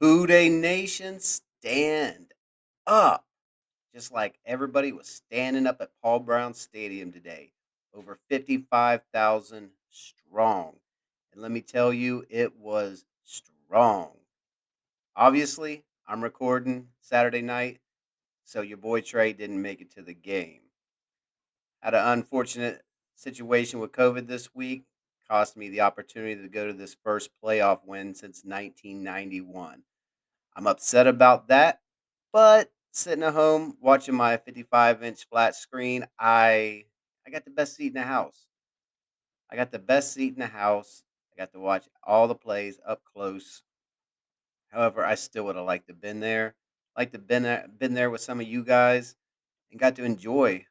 Who Dey Nation stand up. Just like everybody was standing up at Paul Brown Stadium today. Over 55,000 strong. And let me tell you, it was strong. Obviously, I'm recording Saturday night, so your boy Trey didn't make it to the game. Had an unfortunate situation with COVID this week, cost me the opportunity to go to this first playoff win since 1991. I'm upset about that, but sitting at home watching my 55 inch flat screen, I I got the best seat in the house. I got the best seat in the house. I got to watch all the plays up close. However, I still would have liked to been there. Like to been been there with some of you guys and got to enjoy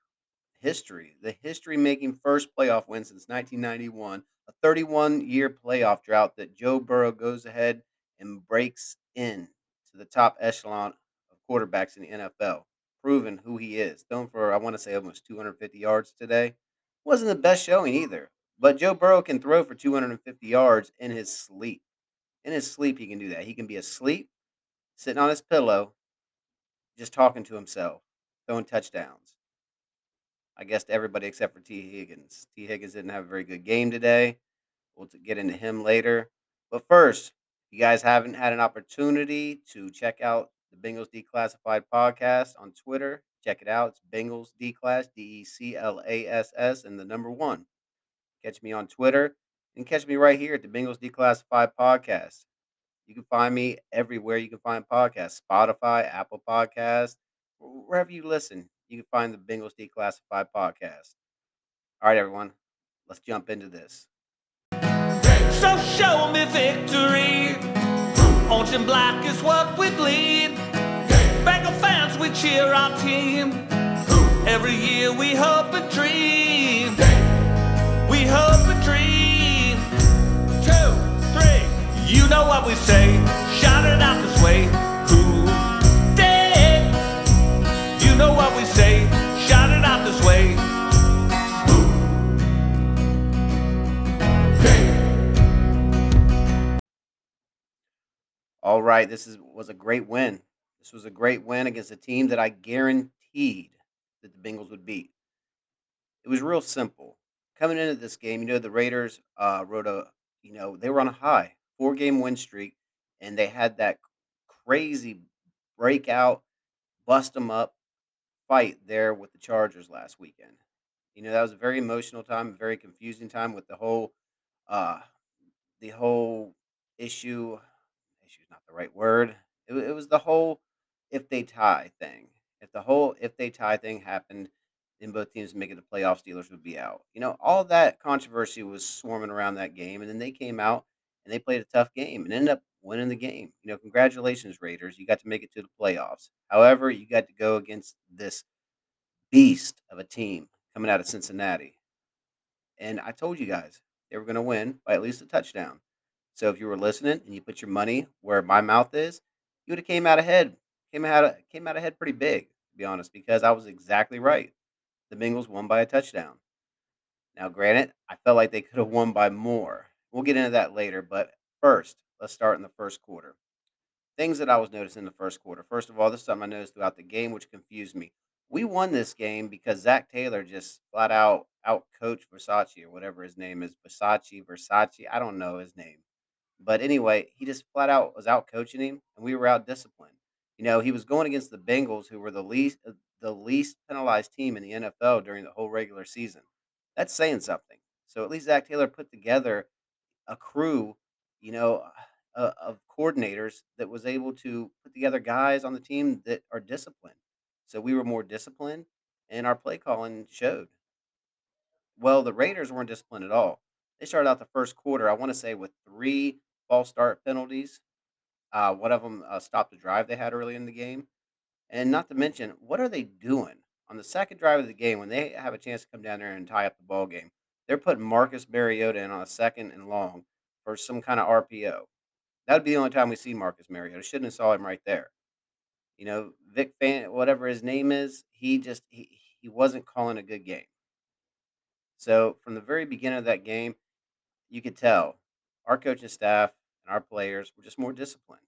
history. The history making first playoff win since 1991, a 31 year playoff drought that Joe Burrow goes ahead and breaks in to the top echelon of quarterbacks in the NFL, proving who he is. Thrown for, I want to say, almost 250 yards today. Wasn't the best showing either, but Joe Burrow can throw for 250 yards in his sleep. In his sleep, he can do that. He can be asleep, sitting on his pillow, just talking to himself, throwing touchdowns. I guess to everybody except for Tee Higgins. Tee Higgins didn't have a very good game today. We'll get into him later. But first, you guys haven't had an opportunity to check out the Bengals Declassified podcast on Twitter, check it out. It's Bengals Declass, D E C L A S S, and the number one. Catch me on Twitter and catch me right here at the Bengals Declassified podcast. You can find me everywhere you can find podcasts Spotify, Apple Podcasts, wherever you listen. You can find the Bengals Declassified podcast. All right, everyone, let's jump into this. And black is what we bleed. Bengal fans, we cheer our team. Every year we hope and dream. We hope and dream. Two, three. You know what we say. Shout it out this way. All right, this is was a great win. This was a great win against a team that I guaranteed that the Bengals would beat. It was real simple. Coming into this game, you know the Raiders uh, wrote a, you know, they were on a high four game win streak, and they had that crazy breakout, bust them up fight there with the Chargers last weekend. You know that was a very emotional time, a very confusing time with the whole, uh, the whole issue. Issue is not the right word. It, it was the whole if they tie thing. If the whole if they tie thing happened, then both teams make making the playoffs, Steelers would be out. You know, all that controversy was swarming around that game, and then they came out and they played a tough game and ended up winning the game. You know, congratulations, Raiders. You got to make it to the playoffs. However, you got to go against this beast of a team coming out of Cincinnati. And I told you guys they were going to win by at least a touchdown. So if you were listening and you put your money where my mouth is, you would have came out ahead. Came out came out ahead pretty big, to be honest, because I was exactly right. The Bengals won by a touchdown. Now, granted, I felt like they could have won by more. We'll get into that later, but first, let's start in the first quarter. Things that I was noticing in the first quarter. First of all, this is something I noticed throughout the game, which confused me. We won this game because Zac Taylor just flat out out coached Versace or whatever his name is. Versace, Versace. I don't know his name. But anyway, he just flat out was out coaching him, and we were out disciplined. You know, he was going against the Bengals, who were the least uh, the least penalized team in the NFL during the whole regular season. That's saying something. So at least Zac Taylor put together a crew, you know, uh, of coordinators that was able to put together guys on the team that are disciplined. So we were more disciplined, and our play calling showed. Well, the Raiders weren't disciplined at all. They started out the first quarter, I want to say, with three false start penalties. Uh, one of them uh, stopped the drive they had early in the game. And not to mention, what are they doing on the second drive of the game when they have a chance to come down there and tie up the ball game? They're putting Marcus Mariota in on a second and long for some kind of RPO. That would be the only time we see Marcus Mariota. Shouldn't have saw him right there. You know, Vic Fan, whatever his name is, he just he, he wasn't calling a good game. So from the very beginning of that game, you could tell our coaching staff and our players were just more disciplined.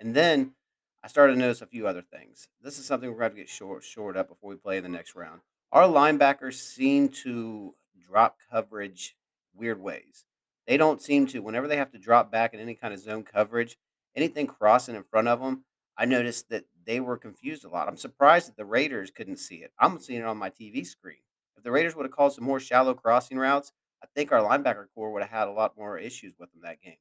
And then I started to notice a few other things. This is something we're going to get short short up before we play in the next round. Our linebackers seem to drop coverage weird ways. They don't seem to whenever they have to drop back in any kind of zone coverage, anything crossing in front of them, I noticed that they were confused a lot. I'm surprised that the Raiders couldn't see it. I'm seeing it on my TV screen. If the Raiders would have called some more shallow crossing routes, I think our linebacker corps would have had a lot more issues with them that game.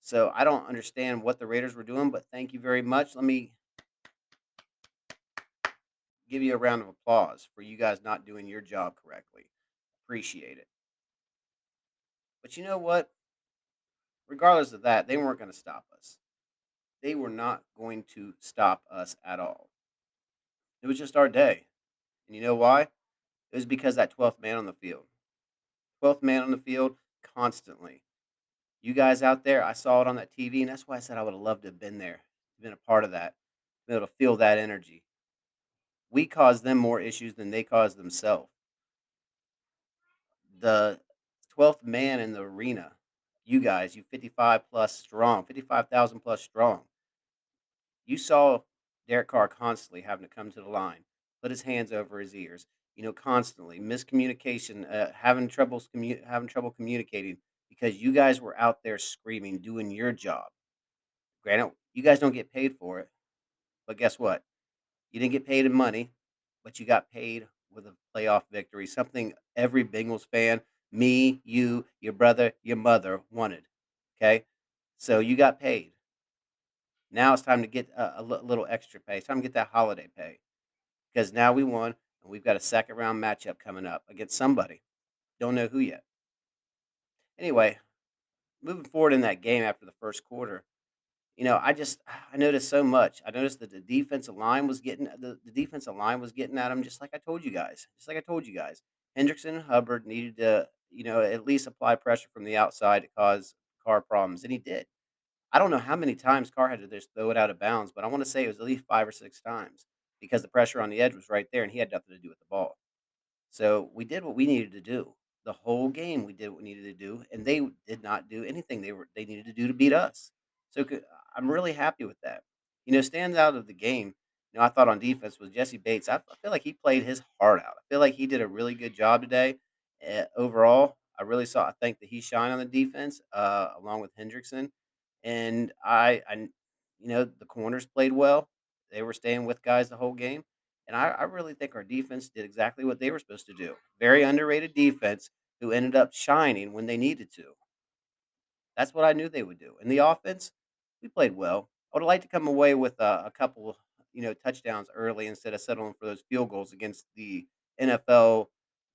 So I don't understand what the Raiders were doing, but thank you very much. Let me give you a round of applause for you guys not doing your job correctly. Appreciate it. But you know what? Regardless of that, they weren't going to stop us. They were not going to stop us at all. It was just our day. And you know why? It was because that 12th man on the field. 12th man on the field constantly. You guys out there, I saw it on that TV, and that's why I said I would have loved to have been there, been a part of that, be able to feel that energy. We caused them more issues than they caused themselves. The 12th man in the arena, you guys, you 55 plus strong, 55,000 plus strong. You saw Derek Carr constantly having to come to the line, put his hands over his ears, you know, constantly miscommunication, uh, having troubles commu- having trouble communicating because you guys were out there screaming, doing your job. Granted, you guys don't get paid for it, but guess what? You didn't get paid in money, but you got paid with a playoff victory. Something every Bengals fan, me, you, your brother, your mother wanted. Okay, so you got paid. Now it's time to get a, a little extra pay. It's time to get that holiday pay because now we won and we've got a second round matchup coming up against somebody. Don't know who yet. Anyway, moving forward in that game after the first quarter, you know, I just I noticed so much. I noticed that the defensive line was getting the, the defensive line was getting at him just like I told you guys. Just like I told you guys. Hendrickson and Hubbard needed to, you know, at least apply pressure from the outside to cause Carr problems, and he did. I don't know how many times Carr had to just throw it out of bounds, but I want to say it was at least five or six times because the pressure on the edge was right there, and he had nothing to do with the ball. So we did what we needed to do. The whole game we did what we needed to do, and they did not do anything they were they needed to do to beat us. So I'm really happy with that. You know, stands out of the game. You know, I thought on defense was Jessie Bates. I, feel like he played his heart out. I feel like he did a really good job today. Uh, overall, I really saw. I think that he shined on the defense uh, along with Hendrickson, and I, I, you know, the corners played well. They were staying with guys the whole game. And I, I really think our defense did exactly what they were supposed to do. Very underrated defense who ended up shining when they needed to. That's what I knew they would do. And the offense, we played well. I would have liked to come away with a, a couple, you know, touchdowns early instead of settling for those field goals against the NFL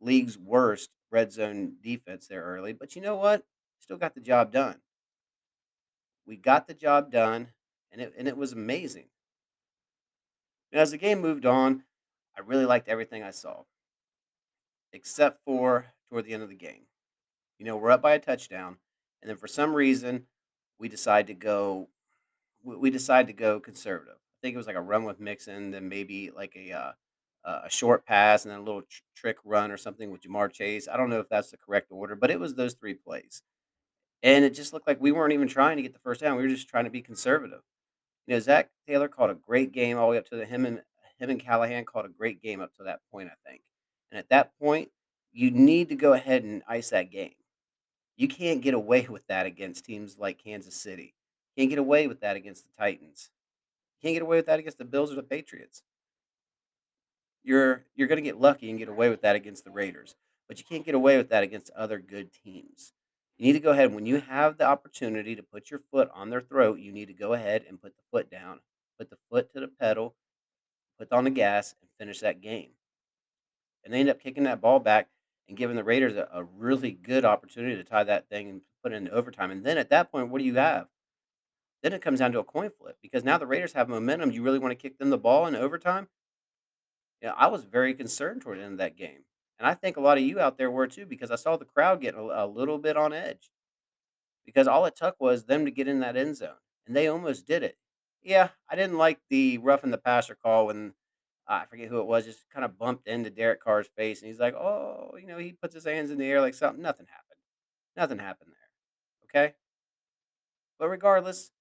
league's worst red zone defense there early. But you know what? Still got the job done. We got the job done, and it and it was amazing. And as the game moved on, I really liked everything I saw, except for toward the end of the game. You know, we're up by a touchdown, and then for some reason, we decide to go. We decide to go conservative. I think it was like a run with Mixon, then maybe like a uh, a short pass, and then a little tr- trick run or something with Ja'Marr Chase. I don't know if that's the correct order, but it was those three plays, and it just looked like we weren't even trying to get the first down. We were just trying to be conservative. You know, Zac Taylor called a great game all the way up to the him and him and Callahan called a great game up to that point, I think. And at that point, you need to go ahead and ice that game. You can't get away with that against teams like Kansas City. Can't get away with that against the Titans. Can't get away with that against the Bills or the Patriots. You're you're going to get lucky and get away with that against the Raiders, but you can't get away with that against other good teams. You need to go ahead when you have the opportunity to put your foot on their throat. You need to go ahead and put the foot down, put the foot to the pedal, put on the gas, and finish that game. And they end up kicking that ball back and giving the Raiders a, a really good opportunity to tie that thing and put it into overtime. And then at that point, what do you have? Then it comes down to a coin flip because now the Raiders have momentum. You really want to kick them the ball in overtime? Yeah, I was very concerned toward the end of that game. And I think a lot of you out there were too because I saw the crowd getting a, a little bit on edge because all it took was them to get in that end zone and they almost did it. Yeah, I didn't like the roughing the passer call when uh, I forget who it was, just kind of bumped into Derek Carr's face and he's like, oh, you know, he puts his hands in the air like something. Nothing happened. Nothing happened there. Okay. But regardless,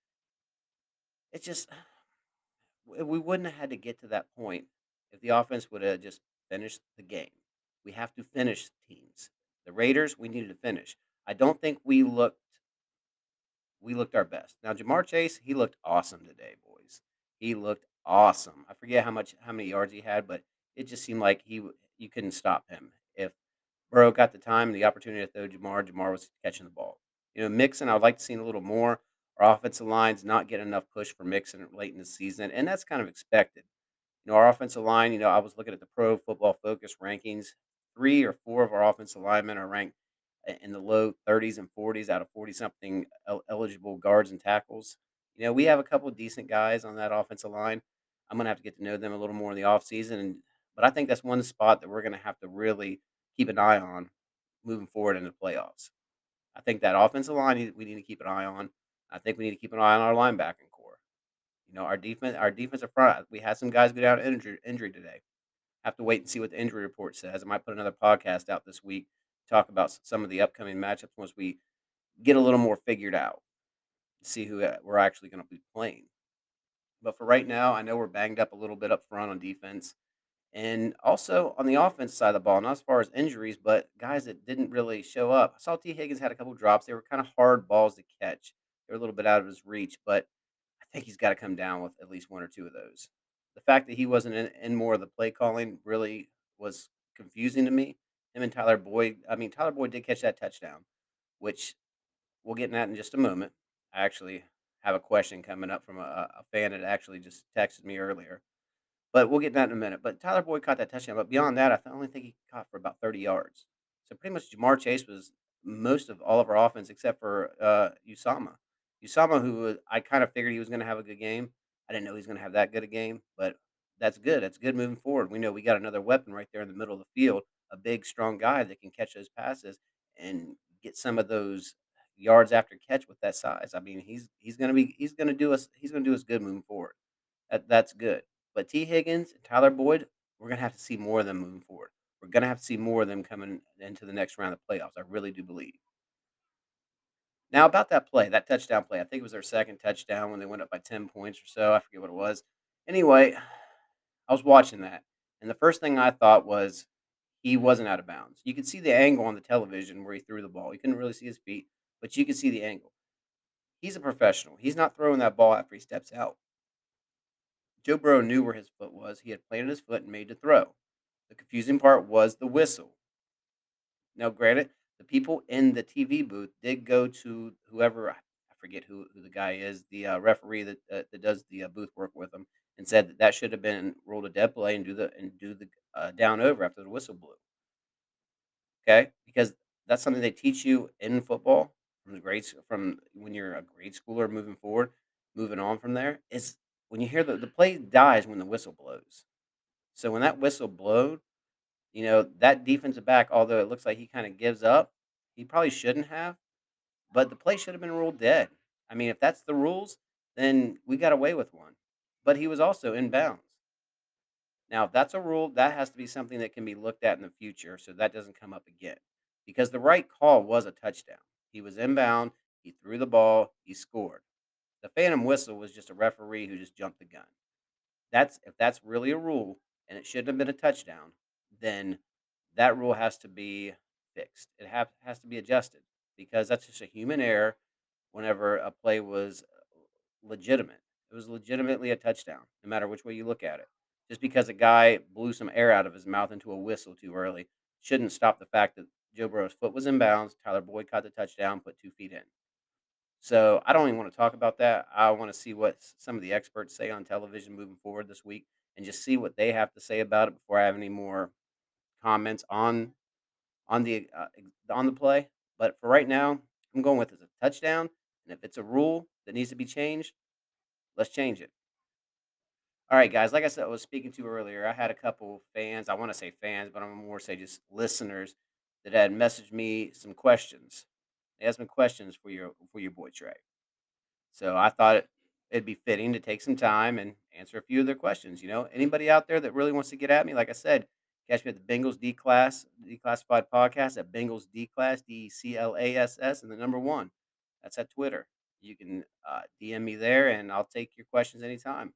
it just we wouldn't have had to get to that point if the offense would have just finished the game. We have to finish teams. The Raiders, we needed to finish. I don't think we looked we looked our best. Now Ja'Marr Chase, he looked awesome today, boys. He looked awesome. I forget how much how many yards he had, but it just seemed like he you couldn't stop him. If Burrow got the time and the opportunity to throw Ja'Marr, Ja'Marr was catching the ball. You know, Mixon, I would like to see a little more. Our offensive line's not getting enough push for Mixon late in the season, and that's kind of expected. You know, our offensive line, you know, I was looking at the Pro Football Focus rankings. Three or four of our offensive linemen are ranked uh, in the low 30s and 40s out of 40 something eligible guards and tackles. You know, we have a couple of decent guys on that offensive line. I'm going to have to get to know them a little more in the offseason. And, but I think that's one spot that we're going to have to really keep an eye on moving forward in the playoffs. I think that offensive line we need to keep an eye on. I think we need to keep an eye on our linebacking corps. You know, our defense, our defensive front. We had some guys go down injury, injury today. Have to wait and see what the injury report says. I might put another podcast out this week to talk about some of the upcoming matchups once we get a little more figured out. See who uh, we're actually going to be playing. But for right now, I know we're banged up a little bit up front on defense. And also on the offense side of the ball, not as far as injuries, but guys that didn't really show up. I saw Tee Higgins had a couple drops. They were kind of hard balls to catch. They were a little bit out of his reach, but I think he's got to come down with at least one or two of those. The fact that he wasn't in, in more of the play calling really was confusing to me. Him and Tyler Boyd. I mean, Tyler Boyd did catch that touchdown, which we'll get in that in just a moment. I actually have a question coming up from a, a fan that actually just texted me earlier but we'll get that in a minute. But Tyler Boyd caught that touchdown. But beyond that, I only think he caught for about 30 yards. So pretty much Ja'Marr Chase was most of all of our offense except for uh, Uzomah. Uzomah, who I kind of figured he was going to have a good game. I didn't know he was going to have that good a game, but that's good. That's good moving forward. We know we got another weapon right there in the middle of the field, a big, strong guy that can catch those passes and get some of those yards after catch with that size. I mean, he's he's going to be he's going to do us he's going to do us good moving forward. That that's good. But Tee Higgins Tyler Boyd, we're gonna have to see more of them moving forward. We're gonna have to see more of them coming into the next round of playoffs. I really do believe. Now about that play, that touchdown play, I think it was their second touchdown when they went up by 10 points or so. I forget what it was. Anyway, I was watching that, and the first thing I thought was he wasn't out of bounds. You could see the angle on the television where he threw the ball. You couldn't really see his feet, but you could see the angle. He's a professional. He's not throwing that ball after he steps out. Joe Burrow knew where his foot was. He had planted his foot and made the throw. The confusing part was the whistle. Now, granted, the people in the TV booth did go to whoever I forget who, who the guy is, the uh, referee that uh, that does the uh, booth work with him, and said that that should have been ruled a dead play and do the and do the uh, down over after the whistle blew. Okay, because that's something they teach you in football from the grades from when you're a grade schooler moving forward, moving on from there. Is when you hear the the play dies when the whistle blows. So when that whistle blowed, you know that defensive back, although it looks like he kind of gives up, he probably shouldn't have. But the play should have been ruled dead. I mean, if that's the rules, then we got away with one. But he was also in bounds. Now, if that's a rule, that has to be something that can be looked at in the future so that doesn't come up again. Because the right call was a touchdown. He was inbound, he threw the ball, he scored. The phantom whistle was just a referee who just jumped the gun. That's if that's really a rule and it shouldn't have been a touchdown, then that rule has to be fixed. It have, has to be adjusted because that's just a human error whenever a play was uh, legitimate. It was legitimately a touchdown, no matter which way you look at it. Just because a guy blew some air out of his mouth into a whistle too early shouldn't stop the fact that Joe Burrow's foot was in bounds. Tyler Boyd caught the touchdown, put two feet in. So I don't even want to talk about that. I want to see what some of the experts say on television moving forward this week and just see what they have to say about it before I have any more comments on on the uh, on the play. But for right now, I'm going with it as a touchdown. And if it's a rule that needs to be changed, let's change it. All right, guys. Like I said, I was speaking to earlier. I had a couple fans. I want to say fans, but I'm more say just listeners that had messaged me some questions. They had some questions for your for your boy Trey. So I thought it, it'd be fitting to take some time and answer a few of their questions. You know, anybody out there that really wants to get at me, like I said, catch me at the Bengals D Class Declassified Podcast at Bengals D Class D C L A S S and the number one. That's at Twitter. You can uh, DM me there, and I'll take your questions anytime.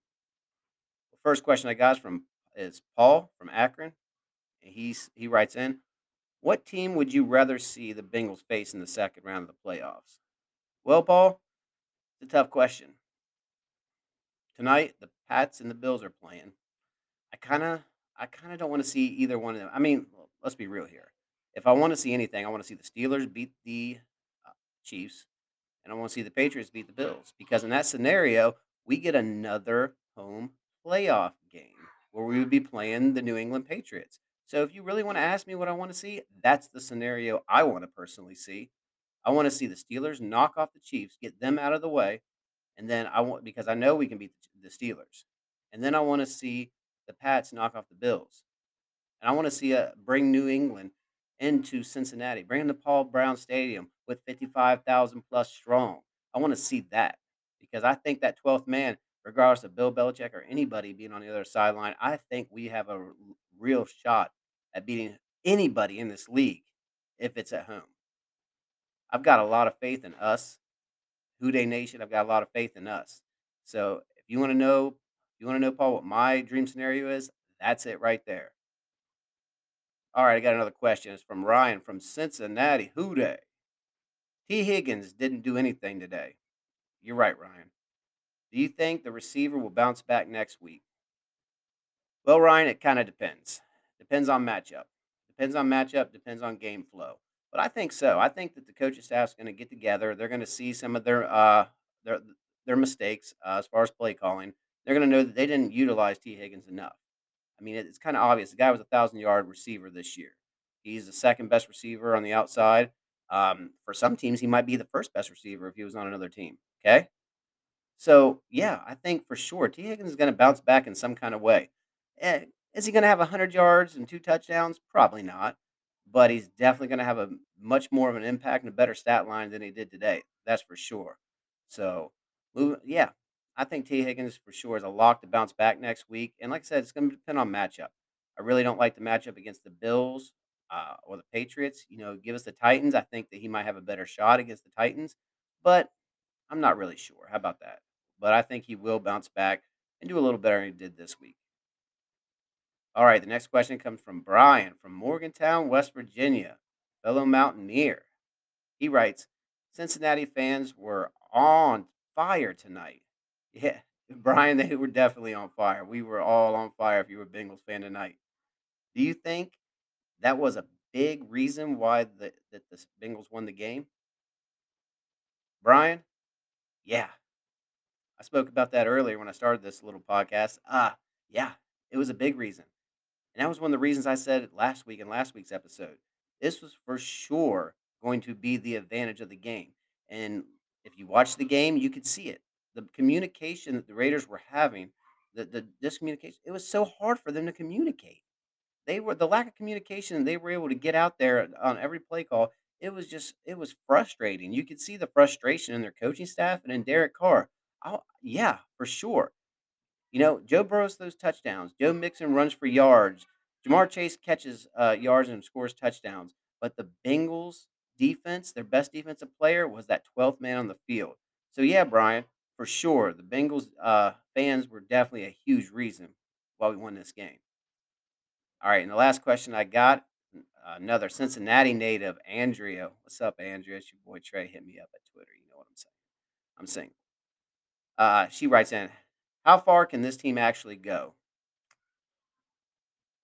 The first question I got is from is Paul from Akron, and he's he writes in, "What team would you rather see the Bengals face in the second round of the playoffs?" Well, Paul, it's a tough question. Tonight, the Pats and the Bills are playing. I kinda I kinda don't wanna see either one of them. I mean, let's be real here. If I wanna see anything, I wanna see the Steelers beat the, uh, Chiefs, and I wanna see the Patriots beat the Bills, because in that scenario, we get another home playoff game where we would be playing the New England Patriots. So if you really wanna ask me what I wanna see, that's the scenario I wanna personally see. I wanna see the Steelers knock off the Chiefs, get them out of the way, and then I want because I know we can beat the Steelers. And then I wanna see the Pats knock off the Bills. And I wanna see, uh, bring New England into Cincinnati, bring to Paul Brown Stadium with 55,000 plus strong. I wanna see that because I think that 12th man, regardless of Bill Belichick or anybody being on the other sideline, I think we have a real shot at beating anybody in this league if it's at home. I've got a lot of faith in us, Who Dey Nation, I've got a lot of faith in us. So, if you wanna know you wanna know, Paul, what my dream scenario is, that's it right there. Alright, I got another question. It's from Ryan from Cincinnati. Who Dey? Tee Higgins didn't do anything today. You're right, Ryan. Do you think the receiver will bounce back next week? Well, Ryan, it kinda depends. Depends on matchup. Depends on matchup, depends on game flow. But I think so. I think that the coaching staff's gonna get together. They're gonna see some of their, uh, their their mistakes, uh, as far as play calling. They're gonna know that they didn't utilize Tee Higgins enough. I mean, it's kinda obvious. The guy was a thousand-yard receiver this year. He's the 2nd best receiver on the outside. Um, for some teams, he might be the 1st best receiver if he was on another team. Okay. So, yeah, I think for sure Tee Higgins is gonna bounce back in some kinda way. Eh, is he gonna have 100 yards and 2 touchdowns? Probably not, but he's definitely gonna have a much more of an impact and a better stat line than he did today. That's for sure. So, yeah, I think Tee Higgins for sure is a lock to bounce back next week, and like I said, it's gonna depend on matchup. I really don't like the matchup against the Bills, uh, or the Patriots. You know, give us the Titans. I think that he might have a better shot against the Titans, but I'm not really sure. How about that? But I think he will bounce back and do a little better than he did this week. Alright, the next question comes from Brian from Morgantown, West Virginia, fellow Mountaineer. He writes, "Cincinnati fans were on fire tonight." Yeah, Brian, they were definitely on fire. We were all on fire if you were a Bengals fan tonight. Do you think that was a big reason why the that the Bengals won the game? Brian? Yeah. I spoke about that earlier when I started this little podcast. Uh, yeah, it was a big reason. And that was one of the reasons I said last week in last week's episode. This was for sure going to be the advantage of the game. And if you watch the game, you could see it. The communication that the Raiders were having, the the discommunication, it was so hard for them to communicate. They were the lack of communication, they were able to get out there on every play call. It was just it was frustrating. You could see the frustration in their coaching staff and in Derek Carr. Oh, yeah, for sure. You know, Joe Burrows those touchdowns. Joe Mixon runs for yards. Ja'Marr Chase catches, uh, yards and scores touchdowns. But the Bengals defense, their best defensive player was that 12th man on the field. So, yeah, Brian, for sure, the Bengals, uh, fans were definitely a huge reason why we won this game. Alright, and the last question I got, another Cincinnati native, Andrea. What's up, Andrea? It's your boy Trey. Hit me up at Twitter. You know what I'm saying. I'm single. Uh, she writes in, "How far can this team actually go?"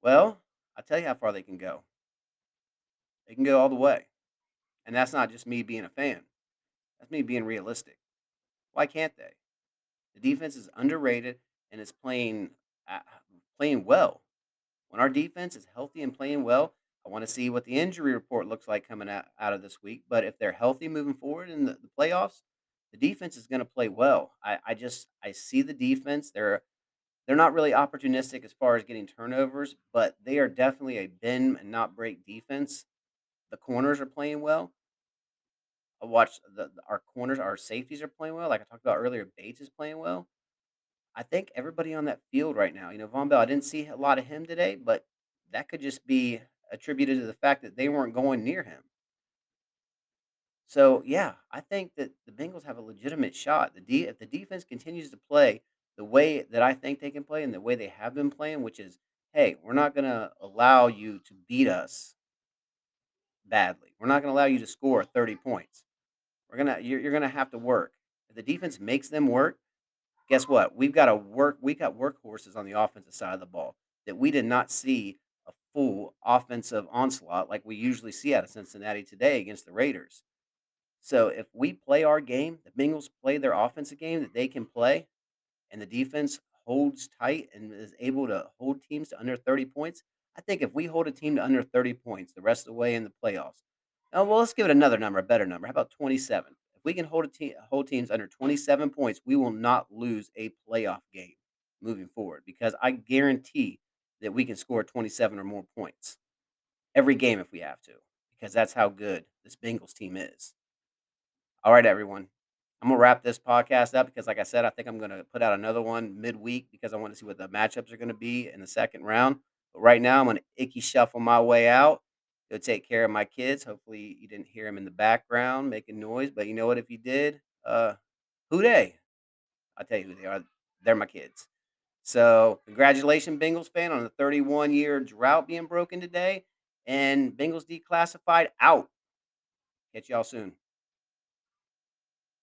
Well, I'll tell you how far they can go. They can go all the way. And that's not just me being a fan. That's me being realistic. Why can't they? The defense is underrated and is playing, uh, playing well. When our defense is healthy and playing well, I wanna see what the injury report looks like coming out out of this week, but if they're healthy moving forward in the the playoffs, the defense is gonna play well. I I just I see the defense. They're they're not really opportunistic as far as getting turnovers, but they are definitely a bend and not break defense. The corners are playing well. I watched the our corners, our safeties are playing well, like I talked about earlier, Bates is playing well. I think everybody on that field right now, you know, Vonn Bell, I didn't see a lot of him today, but that could just be attributed to the fact that they weren't going near him. So yeah, I think that the Bengals have a legitimate shot. The if the defense continues to play the way that I think they can play and the way they have been playing, which is, hey, we're not going to allow you to beat us badly. We're not going to allow you to score 30 points. We're gonna you're, you're gonna have to work. If the defense makes them work, guess what? We've got to work. We got workhorses on the offensive side of the ball that we did not see a full offensive onslaught like we usually see out of Cincinnati today against the Raiders. So if we play our game, the Bengals play their offensive game that they can play, and the defense holds tight and is able to hold teams to under 30 points, I think if we hold a team to under 30 points the rest of the way in the playoffs, oh, well, let's give it another number, a better number. How about 27? If we can hold a team, hold teams under 27 points, we will not lose a playoff game moving forward because I guarantee that we can score 27 or more points every game if we have to because that's how good this Bengals team is. All right, everyone. I'm gonna wrap this podcast up because, like I said, I think I'm gonna put out another one midweek because I want to see what the matchups are gonna be in the second round. But right now, I'm gonna Ickey shuffle my way out. Go take care of my kids. Hopefully, you didn't hear them in the background making noise. But you know what? If you did, uh, who they? I'll tell you who they are. They're my kids. So, congratulations, Bengals fan, on the 31 year drought being broken today. And Bengals declassified out. Catch y'all soon.